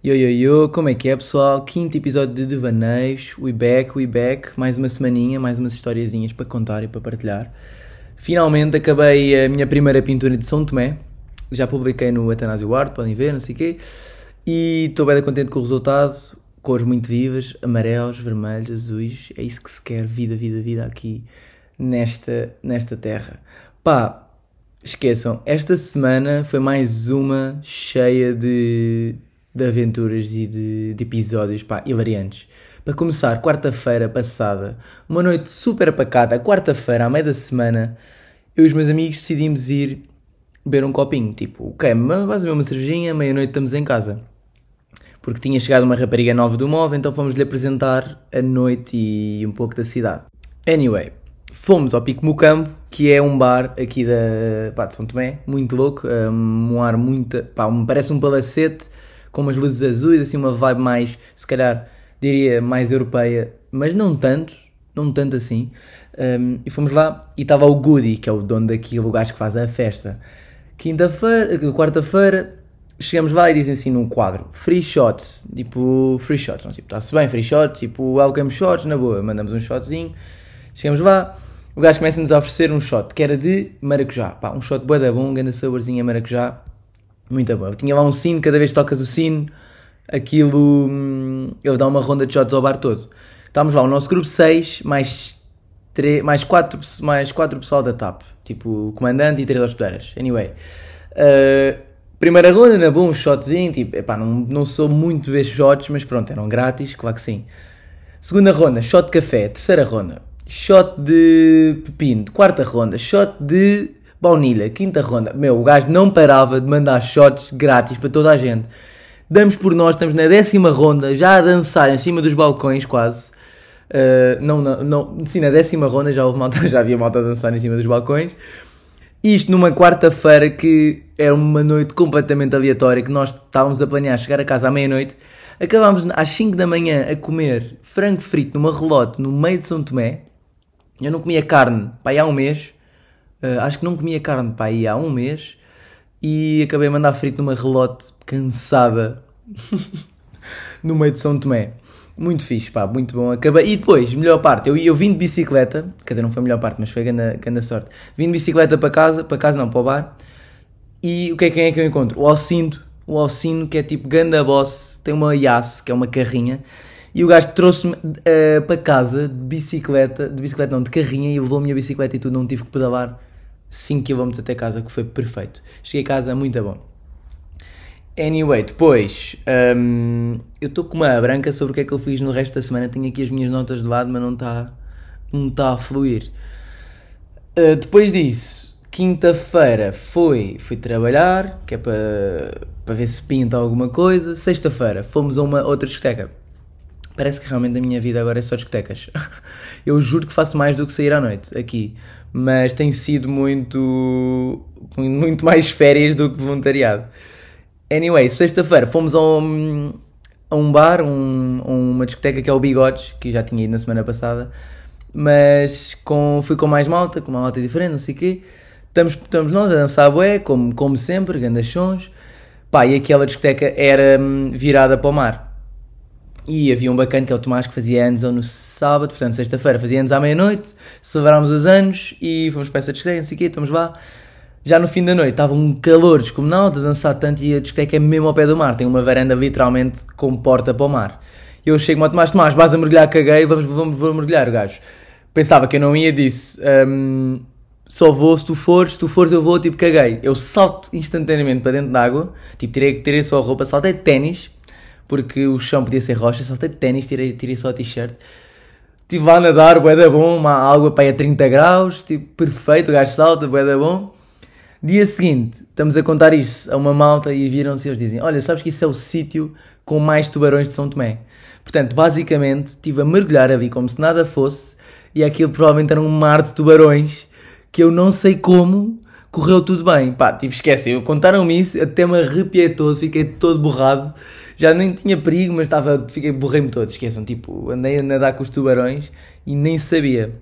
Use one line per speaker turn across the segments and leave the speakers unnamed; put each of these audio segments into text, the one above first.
Yo, yo, yo, como é que é pessoal? Quinto episódio de Devaneios, we back, we back, mais uma semaninha, mais umas historiazinhas para contar e para partilhar. Finalmente acabei a minha primeira pintura de São Tomé, já publiquei no Atanásio Arte, podem ver, não sei o quê, e estou bem contente com o resultado, cores muito vivas, amarelos, vermelhos, azuis, é isso que se quer, vida, vida, vida aqui nesta, nesta terra. Pá, esqueçam, esta semana foi mais uma cheia de de aventuras e de, de episódios pá, hilariantes. Para começar, quarta-feira passada, uma noite super apacada, quarta-feira, à meia da semana, eu e os meus amigos decidimos ir beber um copinho. Tipo, ok, vais beber uma cervejinha, meia-noite estamos em casa. Porque tinha chegado uma rapariga nova do móvel, então fomos-lhe apresentar a noite e um pouco da cidade. Anyway, fomos ao Pico Mucambo, que é um bar aqui da, pá, de São Tomé, muito louco, um ar muito, pá, parece um palacete, com umas luzes azuis, assim uma vibe mais, se calhar, diria mais europeia, mas não tanto, não tanto assim. Um, e fomos lá e estava o Goody, que é o dono daquele lugar que faz a festa. Quinta-feira, quarta-feira, chegamos lá e dizem assim num quadro, free shots, tipo, free shots, não, tipo, está-se bem, free shots, tipo, welcome shots, na boa, mandamos um shotzinho, chegamos lá, o gajo começa-nos a oferecer um shot, que era de maracujá, pá, um shot bué da bom, um grande saborzinho a maracujá, muito bom. Tinha lá um sino, cada vez que tocas o sino, aquilo. Hum, ele dá uma ronda de shots ao bar todo. Estávamos lá, o nosso grupo 6, mais 3, mais 4, mais 4 pessoal da TAP. Tipo, o comandante e 3 hospedeiras. Anyway. Uh, primeira ronda, na bom, um shotzinho. Tipo, epá, não, não sou muito ver shots, mas pronto, eram grátis, claro que sim. Segunda ronda, shot de café. Terceira ronda, shot de pepino. Quarta ronda, shot de baunilha, quinta ronda. Meu, o gajo não parava de mandar shots grátis para toda a gente. Damos por nós, estamos na décima ronda, já a dançar em cima dos balcões quase. Uh, não, não, não, sim, na décima ronda já, houve malta, já havia malta a dançar em cima dos balcões. Isto numa quarta-feira que era uma noite completamente aleatória, que nós estávamos a planear chegar a casa à meia-noite. Acabámos às 5 da manhã a comer frango frito numa relote no meio de São Tomé. Eu não comia carne, pá, há um mês. Uh, acho que não comia carne para aí há um mês e acabei a mandar frito numa relote cansada no meio de São Tomé. Muito fixe, pá, muito bom. Acabei... E depois, melhor parte, eu, eu vim de bicicleta, quer dizer, não foi a melhor parte, mas foi a grande, grande sorte. Vim de bicicleta para casa, para casa não, para o bar. E o que é, quem é que eu encontro? O Alcindo, o Alcino, que é tipo ganda boss, tem uma Yass, que é uma carrinha, e o gajo trouxe-me uh, para casa de bicicleta, de bicicleta não, de carrinha, e levou a minha bicicleta e tudo, não tive que pedalar 5 km até casa, que foi perfeito. Cheguei a casa muito bom. Anyway, depois, um, eu estou com uma branca sobre o que é que eu fiz no resto da semana. Tenho aqui as minhas notas de lado, mas não está não tá a fluir. Uh, depois disso, quinta-feira foi, fui trabalhar, que é para ver se pinta alguma coisa. Sexta-feira fomos a uma outra discoteca. Parece que realmente a minha vida agora é só discotecas. eu juro que faço mais do que sair à noite aqui mas tem sido muito, muito mais férias do que voluntariado. Anyway, sexta-feira fomos a um, a um bar, um, uma discoteca que é o Bigodes, que já tinha ido na semana passada, mas com, fui com mais malta, com uma malta diferente, não sei o quê. Estamos, estamos nós a dançar bué, como, como sempre, grandes sons. Pá, e aquela discoteca era hum, virada para o mar. E havia um bacana que é o Tomás que fazia anos no sábado, portanto, sexta-feira fazia anos à meia-noite, celebrámos os anos e fomos para essa discoteca, não sei o quê, estamos lá. Já no fim da noite estava um calor descomunal de dançar tanto e a discoteca é mesmo ao pé do mar, tem uma varanda literalmente com porta para o mar. Eu chego-me ao Tomás, Tomás, vais a mergulhar, caguei, vamos, vamos, vamos mergulhar, o gajo. Pensava que eu não ia, disse, um, só vou se tu fores, se tu fores eu vou, tipo, caguei. Eu salto instantaneamente para dentro da água, tipo, tirei, tirei só a roupa, saltei de ténis, porque o chão podia ser rocha, saltei de ténis, tirei, tirei só a t-shirt. Estive lá a nadar, bué da bom, uma água para aí a 30 graus, tipo, perfeito, o gajo salta, bué da bom. Dia seguinte, estamos a contar isso a uma malta e viram-se e eles dizem, olha, sabes que isso é o sítio com mais tubarões de São Tomé. Portanto, basicamente, estive a mergulhar ali como se nada fosse e aquilo provavelmente era um mar de tubarões que eu não sei como correu tudo bem. Pá, tipo, esquece, contaram-me isso, até me arrepiei todo, fiquei todo borrado já nem tinha perigo, mas estava, fiquei, borrei-me todo, esqueçam, tipo, andei a nadar com os tubarões e nem sabia.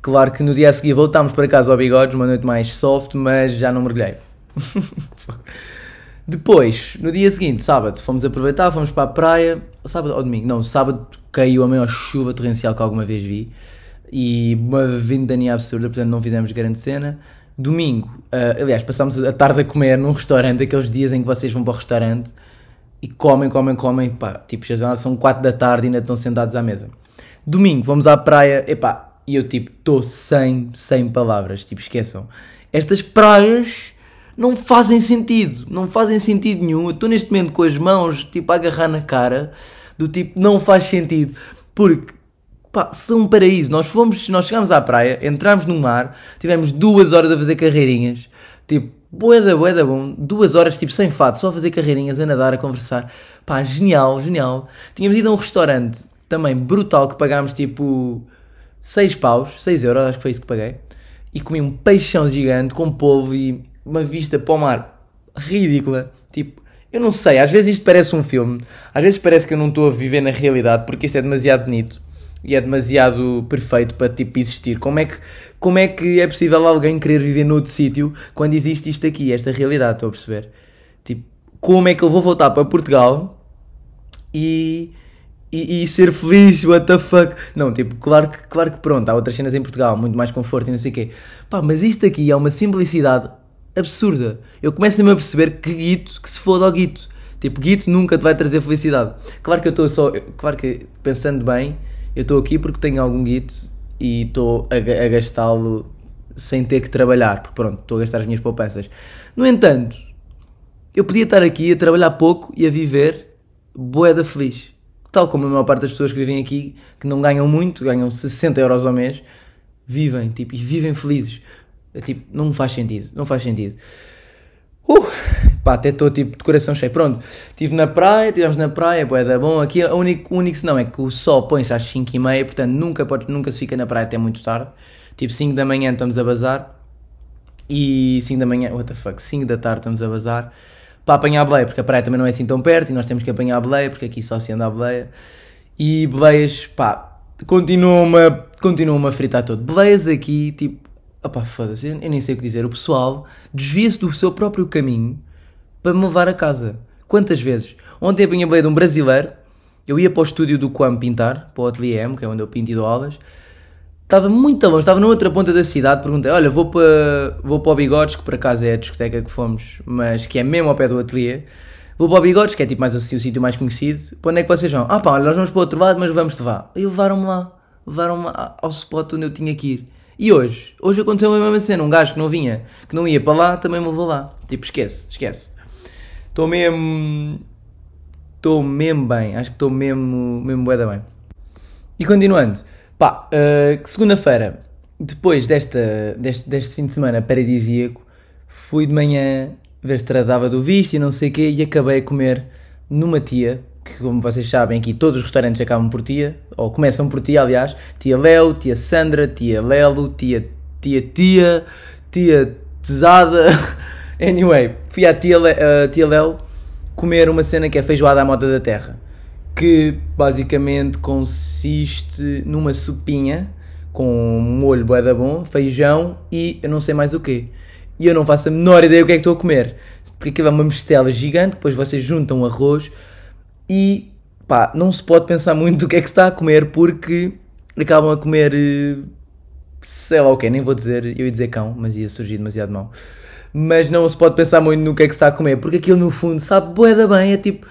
Claro que no dia a seguir voltámos para casa ao Bigodes, uma noite mais soft, mas já não mergulhei. Depois, no dia seguinte, sábado, fomos aproveitar, fomos para a praia. Sábado ou domingo? Não, sábado caiu a maior chuva torrencial que alguma vez vi. E uma ventania absurda, portanto não fizemos grande cena. Domingo, uh, aliás, passámos a tarde a comer num restaurante, aqueles dias em que vocês vão para o restaurante e comem, comem, comem, pá, tipo, já são 4 da tarde e ainda estão sentados à mesa. Domingo, vamos à praia, e eu tipo, estou sem, sem palavras, tipo, esqueçam. Estas praias não fazem sentido, não fazem sentido nenhum. Eu estou neste momento com as mãos, tipo, a agarrar na cara, do tipo, não faz sentido, porque, pá, são um paraíso. Nós fomos, nós chegámos à praia, entramos no mar, tivemos duas horas a fazer carreirinhas, tipo, boeda, boeda bom, duas horas, tipo, sem fato, só a fazer carreirinhas, a nadar, a conversar. Pá, genial, genial. Tínhamos ido a um restaurante também brutal que pagámos, tipo, 6 paus, 6 euros, acho que foi isso que paguei. E comi um peixão gigante com polvo e uma vista para o mar ridícula. Tipo, eu não sei, às vezes isto parece um filme, às vezes parece que eu não estou a viver na realidade porque isto é demasiado bonito e é demasiado perfeito para tipo existir. Como é que, como é, que é possível alguém querer viver noutro sítio quando existe isto aqui, esta realidade? Estou a perceber? Tipo, como é que eu vou voltar para Portugal e, e, e, ser feliz? What the fuck? Não, tipo, claro que, claro que pronto, há outras cenas em Portugal, muito mais conforto e não sei o quê. Pá, mas isto aqui é uma simplicidade absurda. Eu começo-me a perceber que Guito, que se foda ao Guito. Tipo, Guito nunca te vai trazer felicidade. Claro que eu estou só. Claro que, pensando bem, eu estou aqui porque tenho algum Guito e estou a, a gastá-lo sem ter que trabalhar. Porque pronto, estou a gastar as minhas poupanças. No entanto, eu podia estar aqui a trabalhar pouco e a viver boeda feliz. Tal como a maior parte das pessoas que vivem aqui, que não ganham muito, ganham 60 euros ao mês, vivem, tipo, e vivem felizes. É, tipo, não faz sentido, não faz sentido. Uh, pá, até estou tipo de coração cheio. Pronto, estive na praia, estivemos na praia, boé, da bom. Aqui o único, o único senão é que o sol põe-se às 5 e meia, portanto nunca, pode, nunca se fica na praia até muito tarde. Tipo 5 da manhã estamos a bazar e 5 da manhã, what the fuck, 5 da tarde estamos a bazar para apanhar a boleia, porque a praia também não é assim tão perto e nós temos que apanhar a boleia, porque aqui só se anda a boleia. E boleias, pá, continuam-me a, a fritar todo. Boleias aqui, tipo, opá, foda-se, eu nem sei o que dizer. O pessoal desvia-se do seu próprio caminho para me levar a casa. Quantas vezes? Ontem apanhei a de um brasileiro, eu ia para o estúdio do Quam pintar, para o Atelier M, que é onde eu pinto e dou aulas. Estava muito longe, estava outra ponta da cidade. Perguntei: Olha, vou para, vou para o Bigodes, que por acaso é a discoteca que fomos, mas que é mesmo ao pé do ateliê. Vou para o Bigodes, que é tipo mais assim, o sítio mais conhecido. Para onde é que vocês vão? Ah pá, olha, nós vamos para o outro lado, mas vamos-te vá. E levaram-me lá, levaram-me ao spot onde eu tinha que ir. E hoje? Hoje aconteceu a mesma cena. Um gajo que não vinha, que não ia para lá, também me levou lá. Tipo, esquece, esquece. Estou mesmo. Estou mesmo bem. Acho que estou mesmo, mesmo bué da bem. E continuando. Pá, uh, segunda-feira, depois desta, deste, deste fim de semana paradisíaco, fui de manhã ver se tratava do visto e não sei o quê e acabei a comer numa tia que como vocês sabem aqui todos os restaurantes acabam por tia, ou começam por tia, aliás, tia Léo, tia Sandra, tia Lelo, tia tia tia, tia Tesada, anyway, fui à tia Léo comer uma cena que é feijoada à moda da terra, que basicamente consiste numa sopinha com molho boeda bom, feijão e eu não sei mais o quê. E eu não faço a menor ideia o que é que estou a comer. Porque aquilo é uma mistela gigante, depois vocês juntam arroz, e pá, não se pode pensar muito do que é que se está a comer porque acabam a comer eh, sei lá o que, nem vou dizer, eu ia dizer cão, mas ia surgir demasiado mal. Mas não se pode pensar muito no que é que está a comer, porque aquilo no fundo sabe boeda bem, é tipo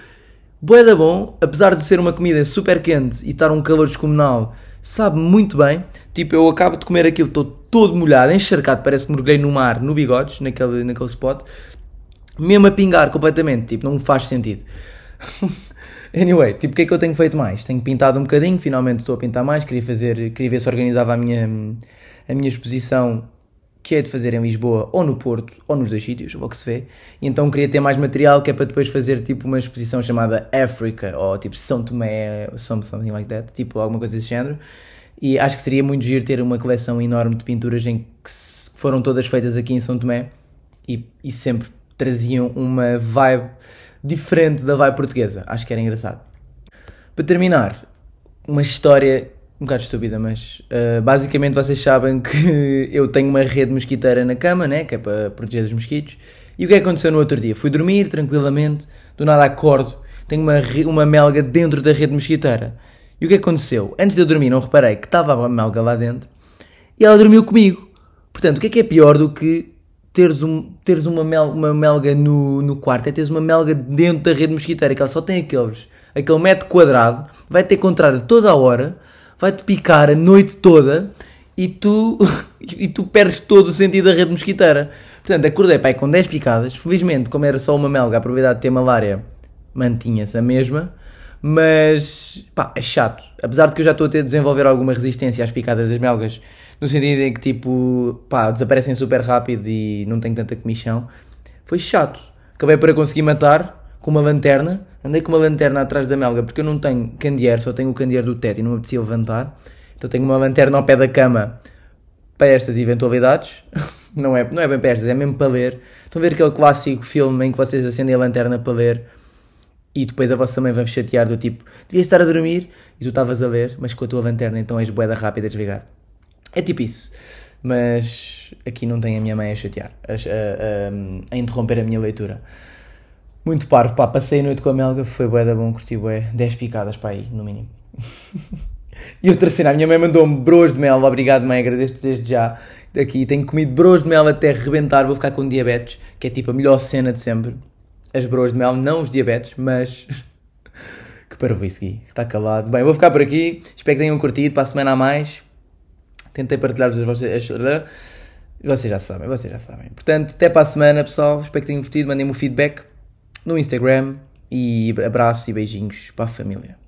boeda bom, apesar de ser uma comida super quente e estar um calor descomunal, sabe muito bem. Tipo, eu acabo de comer aquilo, estou todo molhado, encharcado, parece que mergulhei no mar, no bigodes, naquele, naquele spot, mesmo a pingar completamente, tipo, não faz sentido. Anyway, tipo, o que é que eu tenho feito mais? Tenho pintado um bocadinho, finalmente estou a pintar mais, queria fazer, queria ver se organizava a minha, a minha exposição que é de fazer em Lisboa ou no Porto ou nos dois sítios, o que se vê. E então queria ter mais material que é para depois fazer tipo uma exposição chamada Africa ou tipo São Tomé, something like that, tipo alguma coisa desse género. E acho que seria muito giro ter uma coleção enorme de pinturas em que foram todas feitas aqui em São Tomé e, e sempre traziam uma vibe diferente da vibe portuguesa. Acho que era engraçado. Para terminar, uma história um bocado estúpida, mas uh, basicamente vocês sabem que eu tenho uma rede mosquiteira na cama, né? Que é para proteger os mosquitos. E o que é aconteceu no outro dia? Fui dormir tranquilamente, do nada acordo, tenho uma, uma melga dentro da rede mosquiteira. E o que que aconteceu? Antes de eu dormir, não reparei que estava a melga lá dentro e ela dormiu comigo. Portanto, o que é que é pior do que teres, um, teres uma, mel, uma melga no, no quarto? É teres uma melga dentro da rede mosquiteira, que ela só tem aqueles, aquele metro quadrado, vai ter contrário toda a hora, vai-te picar a noite toda e tu, e tu perdes todo o sentido da rede mosquiteira. Portanto, acordei pai com 10 picadas. Felizmente, como era só uma melga, a probabilidade de ter malária mantinha-se a mesma. Mas, pá, é chato. Apesar de que eu já estou a ter de desenvolver alguma resistência às picadas das melgas, no sentido em que, tipo, pá, desaparecem super rápido e não tenho tanta comichão. Foi chato. Acabei para conseguir matar com uma lanterna. Andei com uma lanterna atrás da melga porque eu não tenho candeeiro, só tenho o candeeiro do teto e não me apetecia levantar. Então tenho uma lanterna ao pé da cama para estas eventualidades. Não é, não é bem para estas, é mesmo para ler. Estão a ver aquele clássico filme em que vocês acendem a lanterna para ler e depois a vossa mãe vai chatear do tipo, devias estar a dormir e tu estavas a ler, mas com a tua lanterna então és boeda rápida a desligar. É tipo isso. Mas aqui não tem a minha mãe a chatear, a, a, a, a interromper a minha leitura. Muito parvo, pá, passei a noite com a melga, foi boeda bom, curti bué, 10 picadas para aí, no mínimo. E outra cena, a minha mãe mandou-me bros de mel, obrigado mãe, agradeço-te desde já. Daqui tenho comido bros de mel até rebentar, vou ficar com diabetes, que é tipo a melhor cena de sempre. As bros de mel, não os diabetes, mas. que para o Gui, está calado. Bem, vou ficar por aqui, espero que tenham curtido, para a semana a mais. Tentei partilhar-vos as vossas. Vocês já sabem, vocês já sabem. Portanto, até para a semana, pessoal. Espero que tenham curtido. Mandem-me o feedback no Instagram. E abraços e beijinhos para a família.